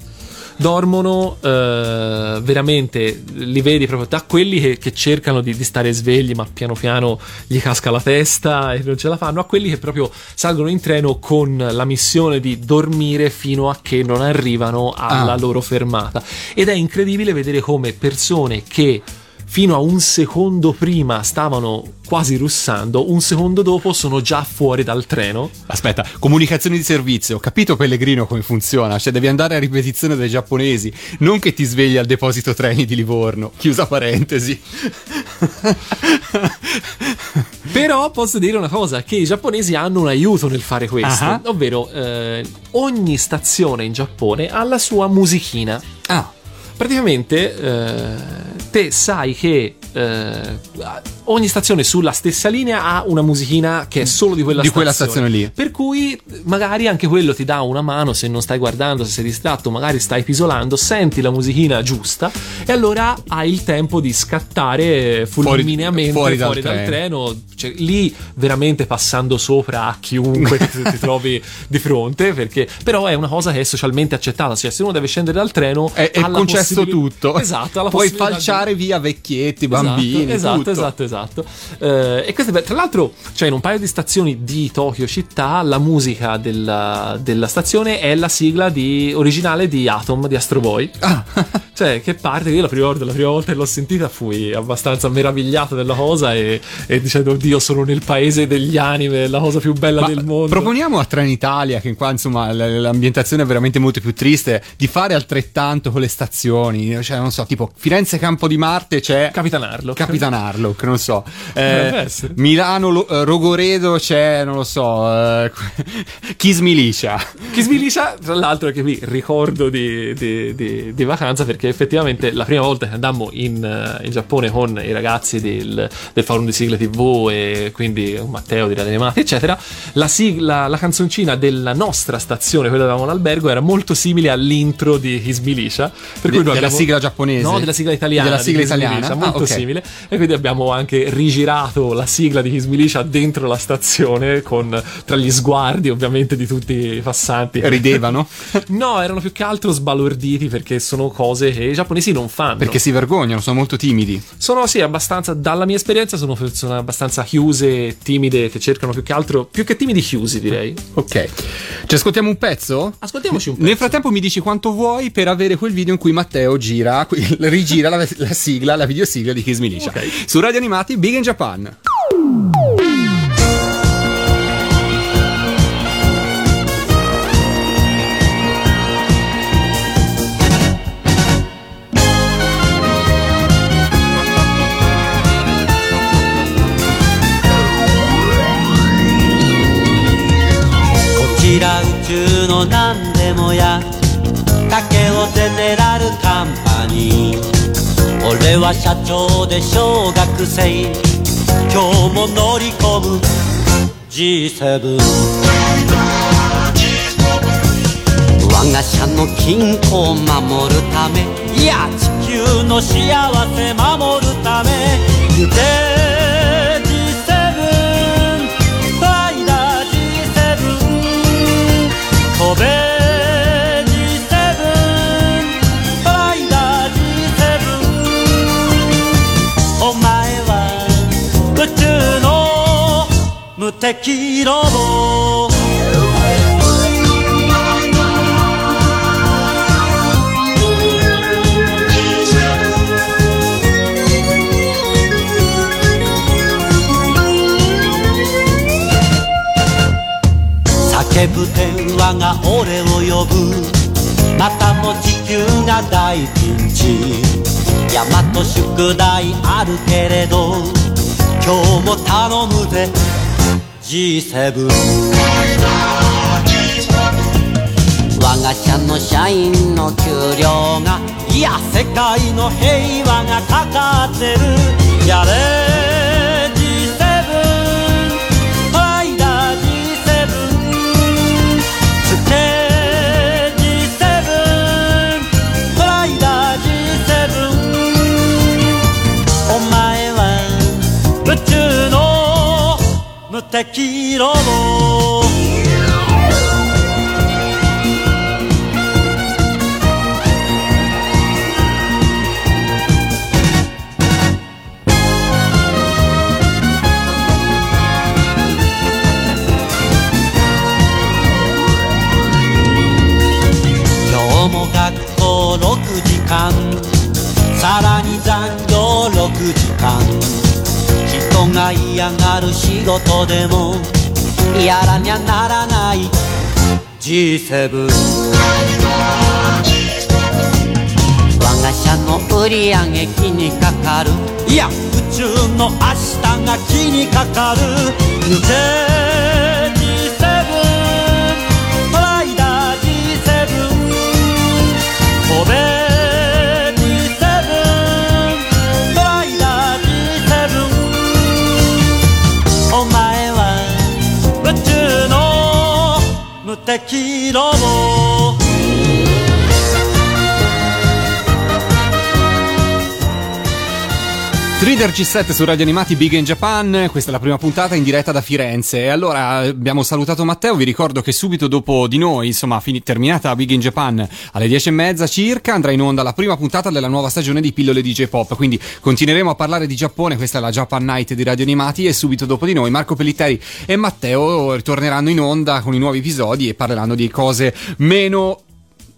Dormono eh, veramente, li vedi proprio da quelli che, che cercano di, di stare svegli, ma piano piano gli casca la testa e non ce la fanno, a quelli che proprio salgono in treno con la missione di dormire fino a che non arrivano alla Ah. loro fermata. Ed è incredibile vedere come persone che fino a un secondo prima stavano quasi russando, un secondo dopo sono già fuori dal treno. Aspetta, comunicazioni di servizio. Ho capito Pellegrino come funziona. Cioè, devi andare a ripetizione dai giapponesi, non che ti svegli al deposito treni di Livorno. Chiusa parentesi. Però posso dire una cosa, che i giapponesi hanno un aiuto nel fare questo, Ah. ovvero eh, ogni stazione in Giappone ha la sua musichina. Ah, Praticamente eh, te sai che eh, ogni stazione sulla stessa linea ha una musichina che è solo di quella Di stazione. quella stazione lì. Per cui magari anche quello ti dà una mano se non stai guardando, se sei distratto, magari stai pisolando, senti la musichina giusta e allora hai il tempo di scattare fulmineamente fuori fuori, dal dal, treno. treno. Cioè, lì veramente passando sopra a chiunque ti, ti trovi di fronte, perché però è una cosa che è socialmente accettata. Cioè, se uno deve scendere dal treno, è, è concesso possibili- tutto. Esatto, Puoi possibilità di- falciare via vecchietti, bambini. Esatto, tutto. esatto, esatto. Eh, e questo è. Tra l'altro, cioè, in un paio di stazioni di Tokyo città, la musica della, della stazione è la sigla di- originale di Atom di Astro Boy. Ah. Cioè, che parte, io la prima, volta, la prima volta che l'ho sentita fui abbastanza meravigliato della cosa e, e dicendo, oddio, sono nel paese degli anime, la cosa più bella Ma del mondo. Proponiamo a Trenitalia, che qua insomma l'ambientazione è veramente molto più triste, di fare altrettanto con le stazioni. Cioè, non so, tipo Firenze Campo di Marte c'è Capitanarlo. Capitan Harlock, non so. Eh. Milano Lo- eh, Rogoredo c'è, non lo so, eh, Kiss Milicia. Che sviliscia, tra l'altro, che qui ricordo di, di- di- di vacanza perché effettivamente la prima volta che andammo in, eh, in Giappone con i ragazzi del, del forum di sigle TV e quindi Matteo di Radio Animati, eccetera, la, sigla, la canzoncina della nostra stazione, quella dove avevamo l'albergo, era molto simile all'intro di His Militia. Per cui della abbiamo- sigla giapponese? No, della sigla italiana. Della sigla italiana? Militia, Ah, molto ok. simile. E quindi abbiamo anche rigirato la sigla di His Militia dentro la stazione con tra gli sguardi ovviamente di tutti i passanti. Ridevano? No, erano più che altro sbalorditi perché sono cose che i giapponesi non fanno. Perché si vergognano, sono molto timidi. sono sì, abbastanza, dalla mia esperienza, sono persone abbastanza chiuse, timide, che cercano più che altro, più che timidi, chiusi direi. Ok. Ci ascoltiamo un pezzo? Ascoltiamoci un pezzo. Nel frattempo mi dici quanto vuoi per avere quel video in cui Matteo gira, rigira la, la sigla, la videosigla di Kiss Milicia. Ok. Su Radio Animati Big in Japan. こちら宇宙の何でもや竹をゼネラルカンパニー 俺は社長で小学生。今日も乗り込む。G7 我が社の均衡を守るため。いや地球の幸せ守るため。行無敵ロボ叫ぶ電話が俺を呼ぶ。またも地球が大ピンチ。大和宿題あるけれど今日も頼むぜ。G7 我が社の社員の給料がいや世界の平和がかかってる。やれ。敵ロボ今日も学校6時間。さらに残業6時間。人が嫌がる仕事でもやらにゃならない。G7 我が社の売り上げ気にかかる。いや宇宙の明日が気にかかる。抜けロ色 Reader G7 su Radio Animati Big in Japan, questa è la prima puntata in diretta da Firenze. E allora abbiamo salutato Matteo, vi ricordo che subito dopo di noi, insomma fini- terminata Big in Japan alle 10 e mezza circa, andrà in onda la prima puntata della nuova stagione di Pillole di J-Pop, quindi continueremo a parlare di Giappone, questa è la Japan Night di Radio Animati e subito dopo di noi Marco Pellitteri e Matteo ritorneranno in onda con i nuovi episodi e parleranno di cose meno...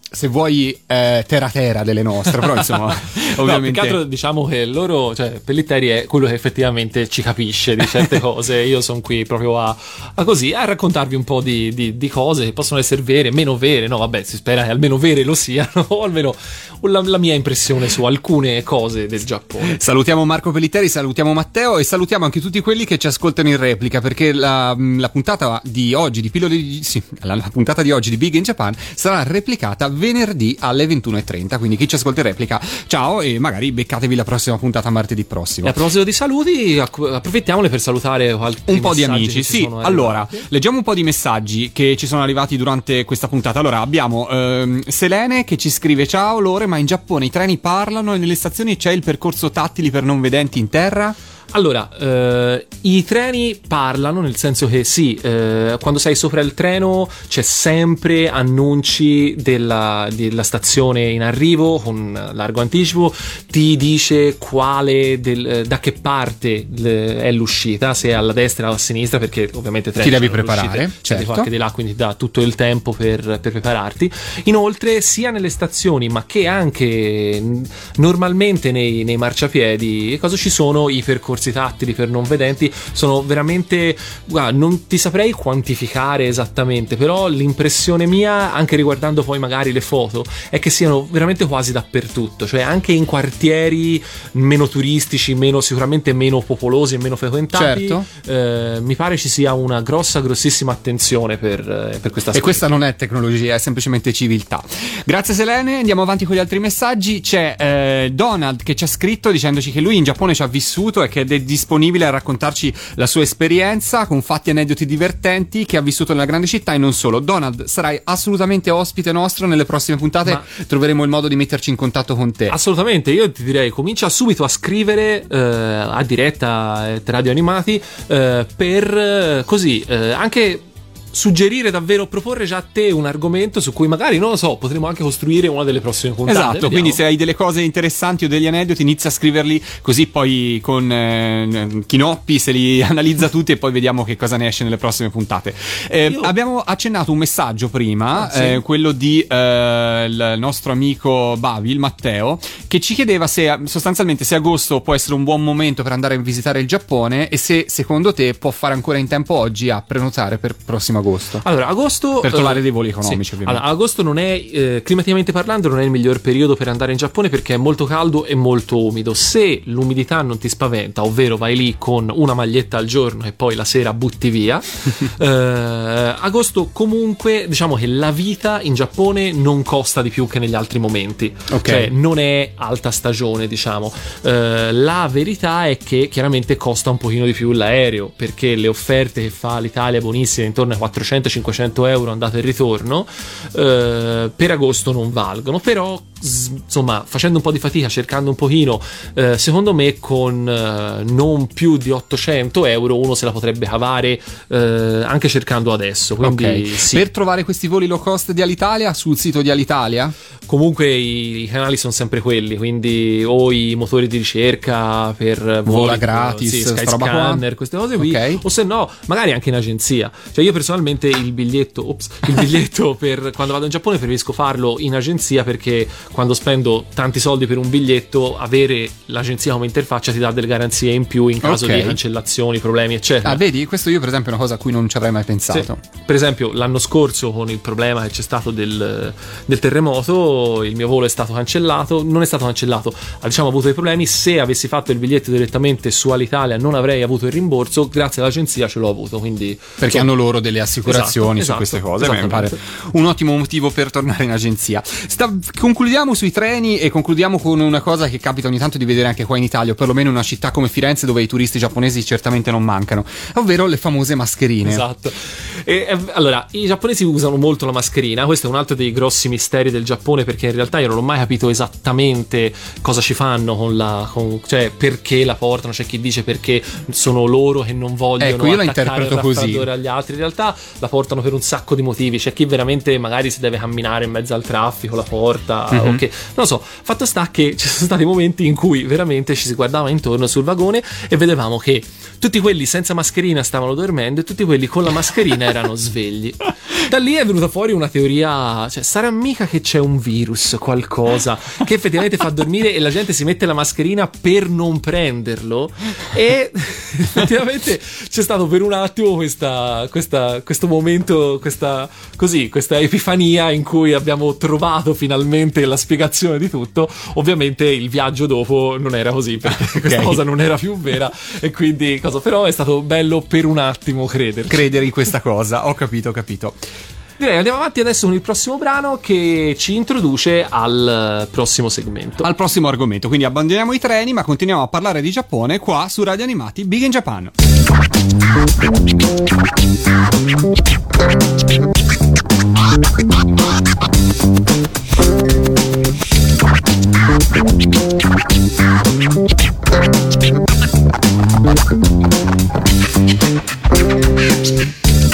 Se vuoi eh, terra terra delle nostre, però insomma, No, ovviamente. più che altro diciamo che loro, cioè Pellitteri è quello che effettivamente ci capisce di certe cose. Io sono qui proprio a, a così, a raccontarvi un po' di, di- di cose che possono essere vere, meno vere. No, vabbè, si spera che almeno vere lo siano, o almeno la, la mia impressione su alcune cose del Giappone. Salutiamo Marco Pellitteri, salutiamo Matteo e salutiamo anche tutti quelli che ci ascoltano in replica perché la, la puntata di oggi di Pillole di sì, la, la puntata di oggi di Big in Japan sarà replicata venerdì alle 21.30. Quindi chi ci ascolta in replica, ciao e magari beccatevi la prossima puntata martedì prossimo. E a proposito di saluti, approfittiamole per salutare qualche un po' di amici, sì. Allora, leggiamo un po' di messaggi che ci sono arrivati durante questa puntata. Allora, abbiamo ehm, Selene che ci scrive: Ciao Lore, ma in Giappone i treni parlano e nelle stazioni c'è il percorso tattili per non vedenti in terra? Allora, eh, i treni parlano, nel senso che sì, eh, quando sei sopra il treno c'è sempre annunci della, della stazione in arrivo con largo anticipo, ti dice quale del- eh, da che parte è l'uscita, se è alla destra o a sinistra, perché ovviamente treni Ti devi preparare, l'uscita, certo. anche di là, quindi ti dà tutto il tempo per, per prepararti. Inoltre, sia nelle stazioni, ma che anche normalmente nei, nei marciapiedi, cosa ci sono i percorsi tattili per non vedenti? Sono veramente. Guarda, non ti saprei quantificare esattamente, però l'impressione mia, anche riguardando poi magari le foto, è che siano veramente quasi dappertutto, cioè anche in quartieri meno turistici, meno, sicuramente meno popolosi e meno frequentati. Certo. eh, mi pare ci sia una grossa, grossissima attenzione per, eh, per questa E questa non è tecnologia, è semplicemente civiltà. Grazie Selene, andiamo avanti con gli altri messaggi. C'è eh, Donald che ci ha scritto dicendoci che lui in Giappone ci ha vissuto e che è disponibile a raccontarci la sua esperienza con fatti e aneddoti divertenti che ha vissuto nella grande città e non solo. Donald, sarai assolutamente ospite nostro nelle prossime puntate, Ma- troveremo il modo di metterci in contatto con te. Assolutamente, io ti direi comincia subito a scrivere eh, a diretta eh, Radio Animati eh, per eh, così eh, anche suggerire davvero, proporre già a te un argomento su cui magari, non lo so, potremo anche costruire una delle prossime puntate. Esatto, Vediamo. quindi se hai delle cose interessanti o degli aneddoti inizia a scriverli così poi con eh, Chinoppi se li analizza tutti e poi vediamo che cosa ne esce nelle prossime puntate. Eh, Io- Abbiamo accennato un messaggio prima, Ah, sì. eh, quello di eh, il nostro amico Bavi, il Matteo, che ci chiedeva se sostanzialmente se agosto può essere un buon momento per andare a visitare il Giappone e se secondo te può fare ancora in tempo oggi a prenotare per prossimo agosto. Allora, agosto. Per trovare eh, dei voli economici, sì. ovviamente. Allora, agosto non è, eh, climaticamente parlando, non è il miglior periodo per andare in Giappone perché è molto caldo e molto umido. Se l'umidità non ti spaventa, ovvero vai lì con una maglietta al giorno e poi la sera butti via, eh, agosto comunque, diciamo che la vita in Giappone non costa di più che negli altri momenti. Ok. Cioè, non è alta stagione, diciamo. Eh, la verità è che chiaramente costa un pochino di più l'aereo perché le offerte che fa l'Italia buonissime intorno ai 400-500 euro andata e ritorno eh, per agosto non valgono. Però insomma facendo un po' di fatica, cercando un pochino, eh, secondo me con eh, non più di 800 euro uno se la potrebbe cavare eh, anche cercando adesso. Quindi Ok. sì. Per trovare questi voli low cost di Alitalia sul sito di Alitalia? Comunque i, i canali sono sempre quelli, quindi o i motori di ricerca per Vola voli, gratis, sì. Skyscanner, queste cose qui, Ok. o se no, magari anche in agenzia. Cioè io personalmente il biglietto, ops, il biglietto per quando vado in Giappone preferisco farlo in agenzia perché quando spendo tanti soldi per un biglietto avere l'agenzia come interfaccia ti dà delle garanzie in più in caso Ok. di cancellazioni, problemi, eccetera. Ah, vedi, questo io per esempio è una cosa a cui non ci avrei mai Sì. pensato. Per esempio, l'anno scorso, con il problema che c'è stato del, del terremoto, il mio volo è stato cancellato. Non è stato cancellato, ha diciamo avuto dei problemi. Se avessi fatto il biglietto direttamente su Alitalia, non avrei avuto il rimborso. Grazie all'agenzia ce l'ho avuto. Quindi, Perché insomma, hanno loro delle assicurazioni Esatto, su queste esatto, cose. Beh, mi pare un ottimo motivo per tornare in agenzia. Sta- concludiamo sui treni e concludiamo con una cosa che capita ogni tanto di vedere anche qua in Italia, o perlomeno in una città come Firenze, dove i turisti giapponesi certamente non mancano, ovvero le famose mascherine. Esatto. E, e, allora, i giapponesi usano molto la mascherina. Questo è un altro dei grossi misteri del Giappone, perché in realtà io non ho mai capito esattamente cosa ci fanno con la. con- cioè, perché la portano. C'è chi dice perché sono loro che non vogliono Ecco, io la interpreto così. agli altri. In realtà la portano per un sacco di motivi. C'è chi veramente magari si deve camminare in mezzo al traffico, la porta. Mhm. ok. Non so. Fatto sta che ci sono stati momenti in cui veramente ci si guardava intorno sul vagone e vedevamo che tutti quelli senza mascherina stavano dormendo e tutti quelli con la mascherina erano svegli. Da lì è venuta fuori una teoria, cioè sarà mica che c'è un virus, qualcosa che effettivamente fa dormire e la gente si mette la mascherina per non prenderlo e effettivamente c'è stato per un attimo questa, questa- questo momento, questa, così, questa epifania in cui abbiamo trovato finalmente la spiegazione di tutto. Ovviamente il viaggio dopo non era così perché questa Ok. cosa non era più vera e quindi cosa però è stato bello per un attimo crederci. Credere in questa cosa, ho capito, ho capito. Direi andiamo avanti adesso con il prossimo brano che ci introduce al eh, prossimo segmento. Al prossimo argomento, quindi abbandoniamo i treni, ma continuiamo a parlare di Giappone qua su Radio Animati Big in Japan.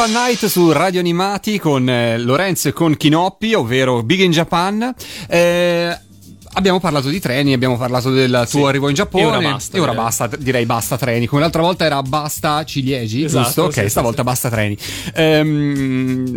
Japan Night su Radio Animati con eh, Lorenzo e con Kinoppi, ovvero Big in Japan. Eh, abbiamo parlato di treni, abbiamo parlato del tuo Sì. arrivo in Giappone. E ora basta, E ora direi. basta, direi basta treni. Come l'altra volta era basta ciliegi, Esatto, giusto? Ok, sì, stavolta sì. basta treni. Ehm,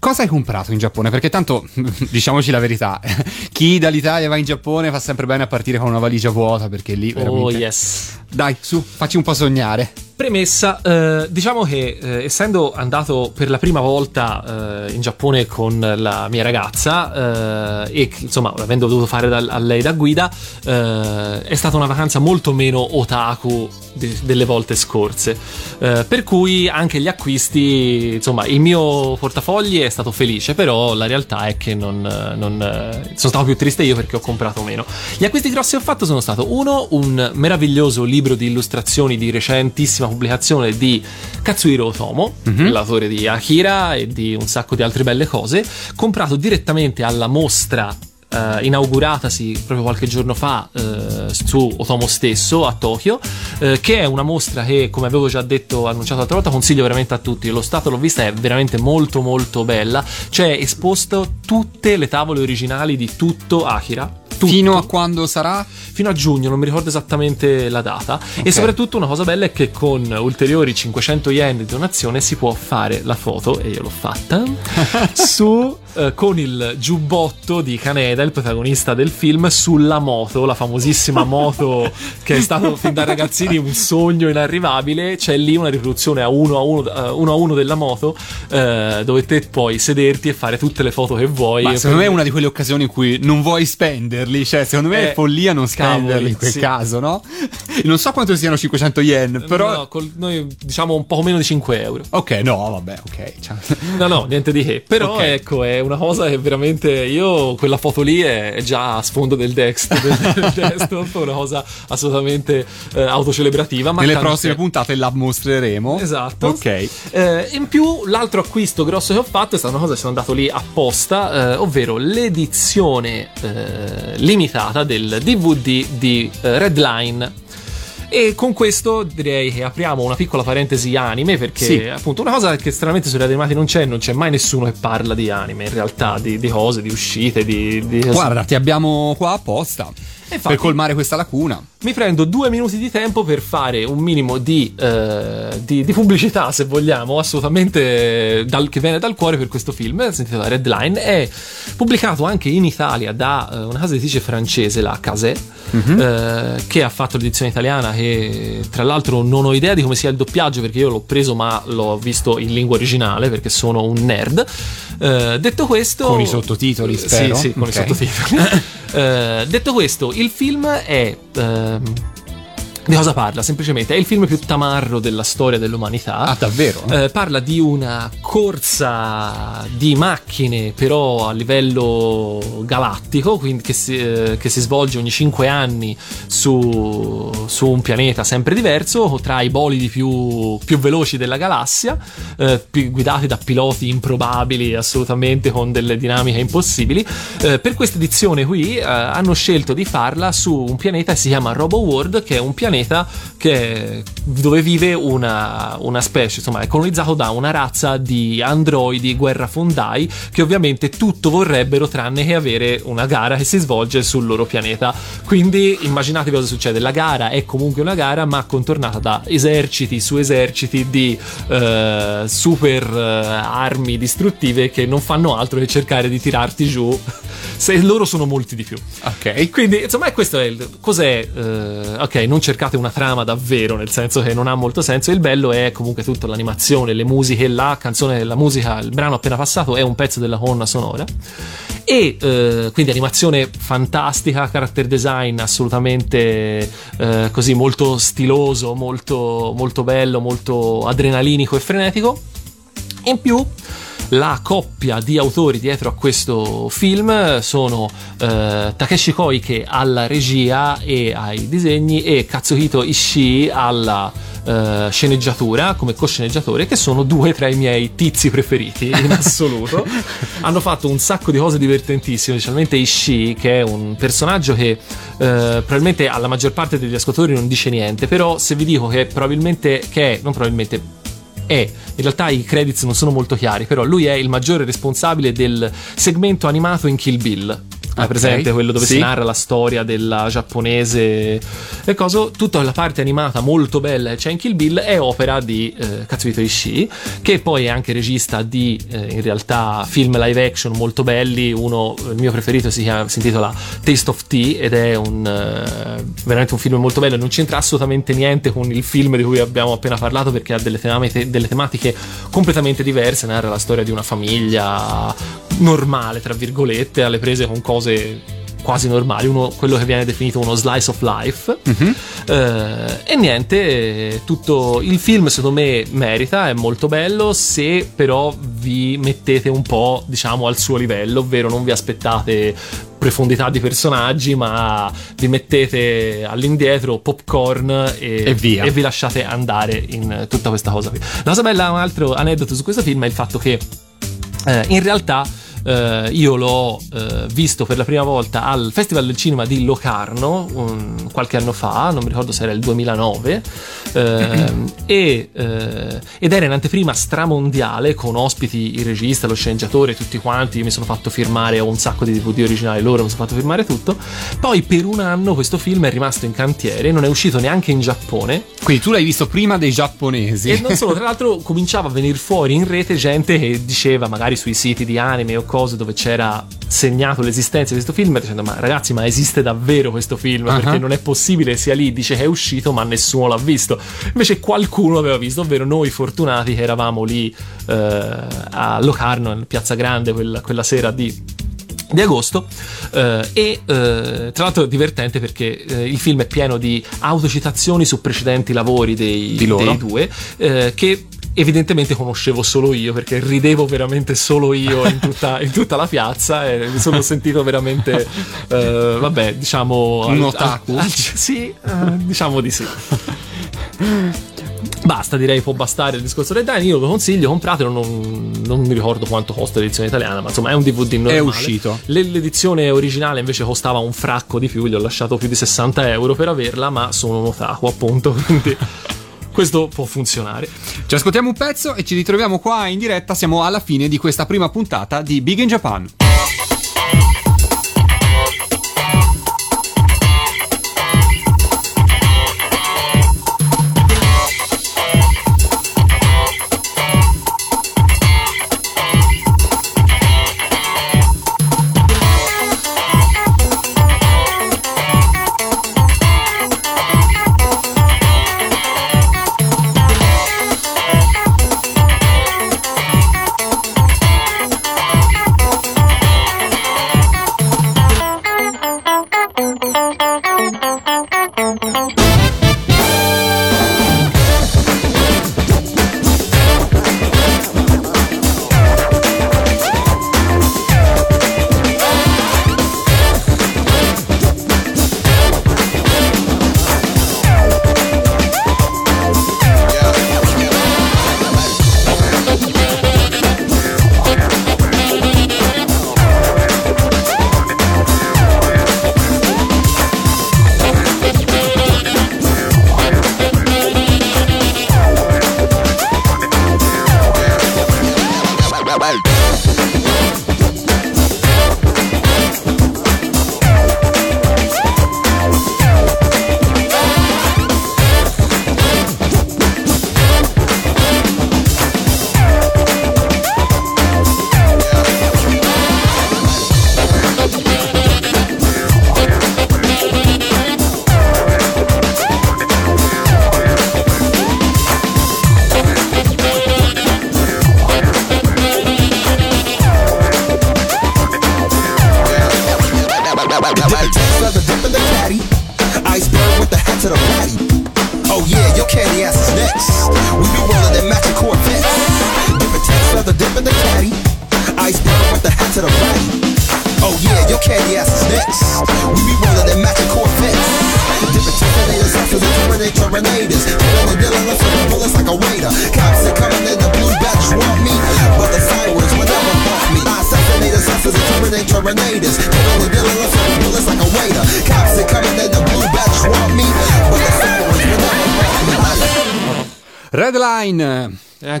cosa hai comprato in Giappone? Perché tanto, diciamoci la verità, chi dall'Italia va in Giappone fa sempre bene a partire con una valigia vuota perché lì Oh veramente... yes. Dai, su, facci un po' sognare. Premessa, eh, diciamo che eh, essendo andato per la prima volta eh, in Giappone con la mia ragazza eh, e insomma avendo dovuto fare da- a lei da guida, eh, è stata una vacanza molto meno otaku di- delle volte scorse. Eh, per cui anche gli acquisti, insomma, il mio portafogli è stato felice, però la realtà è che non, non, sono stato più triste io perché ho comprato meno. Gli acquisti grossi che ho fatto sono stato uno, un meraviglioso libro di illustrazioni di recentissima pubblicazione di Katsuhiro Otomo, l'autore di Akira e di un sacco di altre belle cose, comprato direttamente alla mostra eh, inauguratasi proprio qualche giorno fa eh, su Otomo stesso a Tokyo, eh, che è una mostra che, come avevo già detto, annunciato l'altra volta, consiglio veramente a tutti. Lo stato l'ho vista, è veramente molto molto bella. C'è esposto tutte le tavole originali di tutto Akira. Tutto. Fino a quando sarà? fino a giugno, non mi ricordo esattamente la data. Ok. E soprattutto una cosa bella è che con ulteriori 500 yen di donazione si può fare la foto, e io l'ho fatta, su, eh, con il giubbotto di Kaneda, il protagonista del film, sulla moto, la famosissima moto che è stato fin da ragazzini un sogno inarrivabile. C'è lì una riproduzione a uno a uno, eh, uno, a uno della moto, eh, dove te puoi sederti e fare tutte le foto che vuoi. Ma secondo me è una di quelle occasioni in cui non vuoi spenderli, cioè secondo me Eh, è follia non spenderli cavoli, in quel sì. caso, no? Non so quanto siano 500 yen, però... No, col- noi diciamo un poco meno di 5 euro. Ok, no, vabbè, ok. cioè- No, no, niente di che. Però Ok. ecco, è una cosa che veramente io, quella foto lì è già a sfondo del, dext, del desktop, una cosa assolutamente eh, autocelebrativa. Ma Nelle prossime puntate la mostreremo. Esatto. Ok. Eh, in più, l'altro acquisto grosso che ho fatto è stata una cosa che sono andato lì apposta, eh, ovvero l'edizione eh, limitata del DVD di eh, Redline. E con questo direi che apriamo una piccola parentesi anime, perché Sì. appunto una cosa che stranamente sui animati non c'è, non c'è mai nessuno che parla di anime, in realtà, di, di cose, di uscite, di... di Guarda, ti abbiamo qua apposta infatti- per colmare questa lacuna. mi prendo due minuti di tempo per fare un minimo di, eh, di- di pubblicità, se vogliamo, assolutamente dal- che viene dal cuore per questo film. Si intitola Red Line. È pubblicato anche in Italia da eh, una casa editrice francese, la Casé, eh, che ha fatto l'edizione italiana. Che tra l'altro non ho idea di come sia il doppiaggio perché io l'ho preso, ma l'ho visto in lingua originale perché sono un nerd. Eh, detto questo, Con i sottotitoli, spero. Sì, sì, con Ok. i sottotitoli. Eh, detto questo, il film è. Di cosa parla? Semplicemente è il film più tamarro della storia dell'umanità. Ah, davvero? Eh, parla di una corsa di macchine, però a livello galattico, quindi che si, eh, che si svolge ogni 5 anni su, su un pianeta sempre diverso, tra i bolidi più, più veloci della galassia, eh, guidati da piloti improbabili, assolutamente con delle dinamiche impossibili. Eh, per questa edizione qui eh, hanno scelto di farla su un pianeta che si chiama Robo World, che è un pianeta che- dove vive una, una specie, insomma, è colonizzato da una razza di androidi guerrafondai che ovviamente tutto vorrebbero tranne che avere una gara che si svolge sul loro pianeta. Quindi immaginate cosa succede: la gara è comunque una gara, ma contornata da eserciti su eserciti di eh, super eh, armi distruttive che non fanno altro che cercare di tirarti giù. Se loro sono molti di più. Ok. Quindi, insomma, questo è il. Cos'è? eh, ok, non cercate una trama davvero, nel senso che non ha molto senso. Il bello è comunque tutta l'animazione, le musiche, la canzone, la musica, il brano appena passato è un pezzo della colonna sonora. E eh, quindi animazione fantastica, character design assolutamente eh, così molto stiloso, molto, molto bello, molto adrenalinico e frenetico. In più, la coppia di autori dietro a questo film sono eh, Takeshi Koike alla regia e ai disegni e Katsuhito Ishii alla eh, sceneggiatura come co-sceneggiatore che sono due tra i miei tizi preferiti. In assoluto. Hanno fatto un sacco di cose divertentissime specialmente Ishii che è un personaggio che eh, probabilmente alla maggior parte degli ascoltatori non dice niente però se vi dico che probabilmente che è, non probabilmente è, in realtà i credits non sono molto chiari, però lui è il maggiore responsabile del segmento animato in Kill Bill. Hai Ok. presente quello dove Sì. si narra la storia della giapponese e cosa? Tutta la parte animata molto bella e c'è in Kill Bill è opera di eh, Katsuhito Ishii, che poi è anche regista di eh, in realtà film live action molto belli. Uno, il mio preferito, si, chiama- si intitola Taste of Tea ed è un eh, veramente un film molto bello. Non c'entra assolutamente niente con il film di cui abbiamo appena parlato perché ha delle tematiche, delle tematiche completamente diverse. Narra la storia di una famiglia normale, tra virgolette, alle prese con cose quasi normali, uno, quello che viene definito uno slice of life. Eh, e niente, tutto il film secondo me merita, è molto bello, se però vi mettete un po' diciamo al suo livello, ovvero non vi aspettate profondità di personaggi, ma vi mettete all'indietro popcorn e, E via. vi lasciate andare in tutta questa cosa qui. La cosa bella, un altro aneddoto su questo film è il fatto che eh, in realtà eh, io l'ho eh, visto per la prima volta al Festival del Cinema di Locarno un- qualche anno fa, non mi ricordo se era il 2009, ehm, e, eh, ed era in anteprima stramondiale con ospiti il regista, lo sceneggiatore, tutti quanti. Io mi sono fatto firmare, ho un sacco di DVD originali loro, mi sono fatto firmare tutto. Poi per un anno questo film è rimasto in cantiere, non è uscito neanche in Giappone. Quindi tu l'hai visto prima dei giapponesi. E non solo, tra l'altro cominciava a venire fuori in rete gente che diceva, magari sui siti di anime o cose dove c'era segnato l'esistenza di questo film, dicendo ma ragazzi ma esiste davvero questo film? Ah. Perché non è possibile sia lì, dice che è uscito ma nessuno l'ha visto. Invece qualcuno l'aveva visto, ovvero noi fortunati che eravamo lì eh, a Locarno, in Piazza Grande, quella, quella sera di di agosto eh, e eh, tra l'altro è divertente perché eh, il film è pieno di autocitazioni su precedenti lavori dei, dei due eh, che evidentemente conoscevo solo io perché ridevo veramente solo io in tutta, in tutta la piazza e mi sono sentito veramente eh, vabbè diciamo Un otaku? sì eh, diciamo di sì Basta, direi può bastare il discorso del Dine. Io lo consiglio, compratelo. Non, non mi ricordo quanto costa l'edizione italiana, ma insomma è un DVD normale. È uscito. Le- L'edizione originale invece costava un fracco di più. Gli ho lasciato più di 60 euro per averla, ma sono un otaku, appunto. Quindi questo può funzionare. Ci ascoltiamo un pezzo e ci ritroviamo qua in diretta. Siamo alla fine di questa prima puntata di Big in Japan.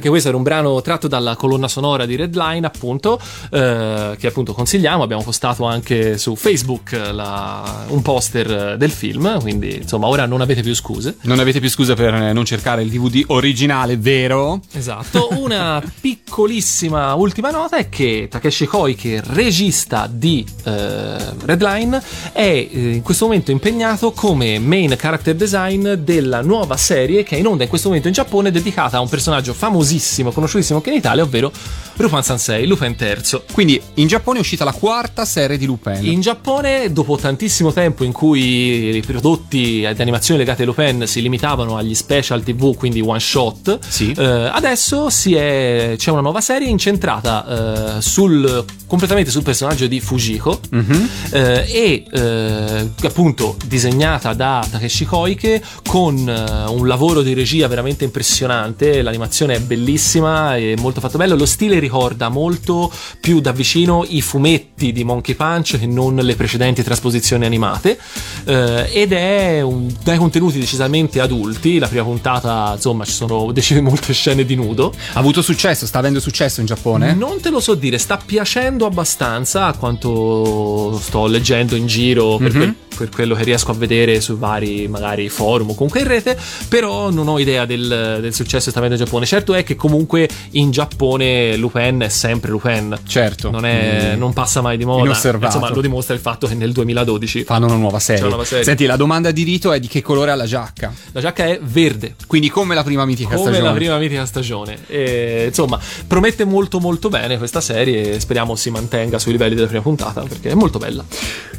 Anche questo era un brano tratto dalla colonna sonora di Redline, appunto, eh, che appunto consigliamo. Abbiamo postato anche su Facebook la- un poster del film, quindi insomma ora non avete più scuse. Non avete più scusa per eh, non cercare il DVD originale, vero? Esatto, una piccolissima ultima nota è che Takeshi Koike, regista di eh, Redline, è eh, in questo momento impegnato come main character design della nuova serie che è in onda in questo momento in Giappone dedicata a un personaggio famosissimo, conosciutissimo anche in Italia, ovvero Lupin Sansei, Lupin III. Quindi in Giappone è uscita la quarta serie di Lupin. In Giappone, dopo tantissimo tempo in cui i prodotti di animazione legati a Lupin si limitavano agli special TV, quindi one shot, Sì. eh, adesso si è- c'è una nuova serie incentrata eh, sul, completamente sul personaggio di Fujiko Mhm. eh, e eh, appunto disegnata da Takeshi Koike con eh, un lavoro di regia veramente impressionante. L'animazione è bellissima, è molto fatto bello. Lo stile ricorda molto più da vicino i fumetti di Monkey Punch che non le precedenti trasposizioni animate. eh, ed è un, dai contenuti decisamente adulti. La prima puntata, insomma, ci sono decine molte scene di nudo. Ha avuto successo, sta avendo successo in Giappone? Non te lo so dire, sta piacendo abbastanza a quanto sto leggendo in giro per, quel- per quello che riesco a vedere su vari magari forum o comunque in rete, però non ho idea del, del successo che sta avendo in Giappone. Certo è che comunque in Giappone Lupin è sempre Lupin. Certo. Non, è- non passa mai di moda. Insomma, lo dimostra il fatto che nel 2012 Fanno una nuova serie. Una nuova serie. Senti, la domanda di rito è di che colore ha la giacca? la giacca è verde. Quindi come la prima mitica come stagione. la prima mitica stagione. E, insomma, promette molto molto bene questa serie e speriamo si mantenga sui livelli della prima puntata perché è molto bella.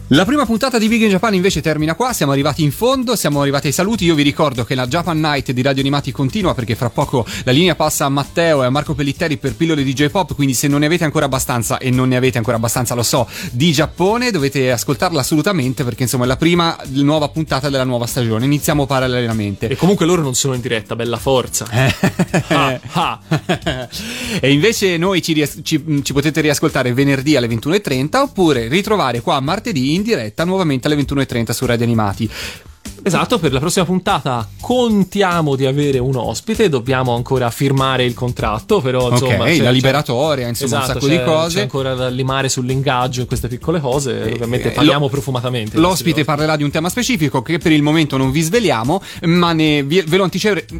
La prima puntata di Big in Japan invece termina qua, siamo arrivati in fondo, siamo arrivati ai saluti, io vi ricordo che la Japan Night di Radio Animati continua perché fra poco la linea passa a Matteo e a Marco Pellitteri per pillole di J-Pop, quindi se non ne avete ancora abbastanza e non ne avete ancora abbastanza, lo so, di Giappone dovete ascoltarla assolutamente perché insomma è la prima nuova puntata della nuova stagione, iniziamo parallelamente. E comunque loro non sono in diretta, bella forza. Ah, ah. e invece noi ci, ries- ci- ci potete riascoltare venerdì alle 21.30 oppure ritrovare qua martedì in diretta nuovamente alle 21.30 su Radio Animati. Esatto, per la prossima puntata contiamo di avere un ospite, dobbiamo ancora firmare il contratto, però insomma... ok, c'è- la liberatoria, insomma, Esatto, un sacco di cose. C'è ancora da limare sull'ingaggio in queste piccole cose, ovviamente eh, parliamo lo- profumatamente. L'ospite parlerà di un tema specifico che per il momento non vi sveliamo, ma ne- vi- ve, lo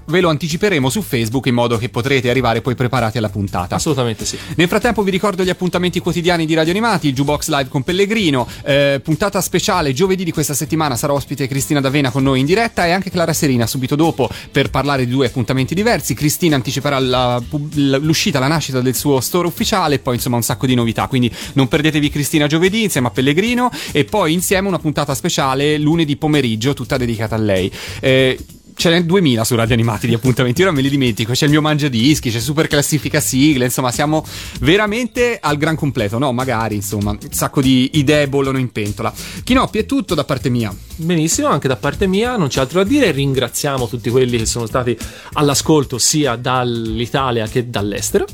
ve lo anticiperemo su Facebook in modo che potrete arrivare poi preparati alla puntata. Assolutamente sì. Nel frattempo vi ricordo gli appuntamenti quotidiani di Radio Animati, il Jukebox Live con Pellegrino, eh, puntata speciale giovedì di questa settimana sarà ospite Cristina D'Avena con noi in diretta e anche Clara Serina subito dopo per parlare di due appuntamenti diversi. Cristina anticiperà la l'uscita, la nascita del suo store ufficiale e poi insomma un sacco di novità, quindi non perdetevi Cristina giovedì insieme a Pellegrino e poi insieme una puntata speciale lunedì pomeriggio tutta dedicata a lei. Eh, ce n'è 2000 su Radio Animati di appuntamenti, ora me li dimentico. C'è il mio mangiadischi, c'è super classifica sigle, insomma, siamo veramente al gran completo. No, magari, insomma, un sacco di idee bollono in pentola. Chinoppi è tutto da parte mia. Benissimo, anche da parte mia non c'è altro da dire, ringraziamo tutti quelli che sono stati all'ascolto sia dall'Italia che dall'estero.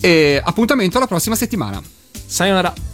E appuntamento alla prossima settimana. Sayonara.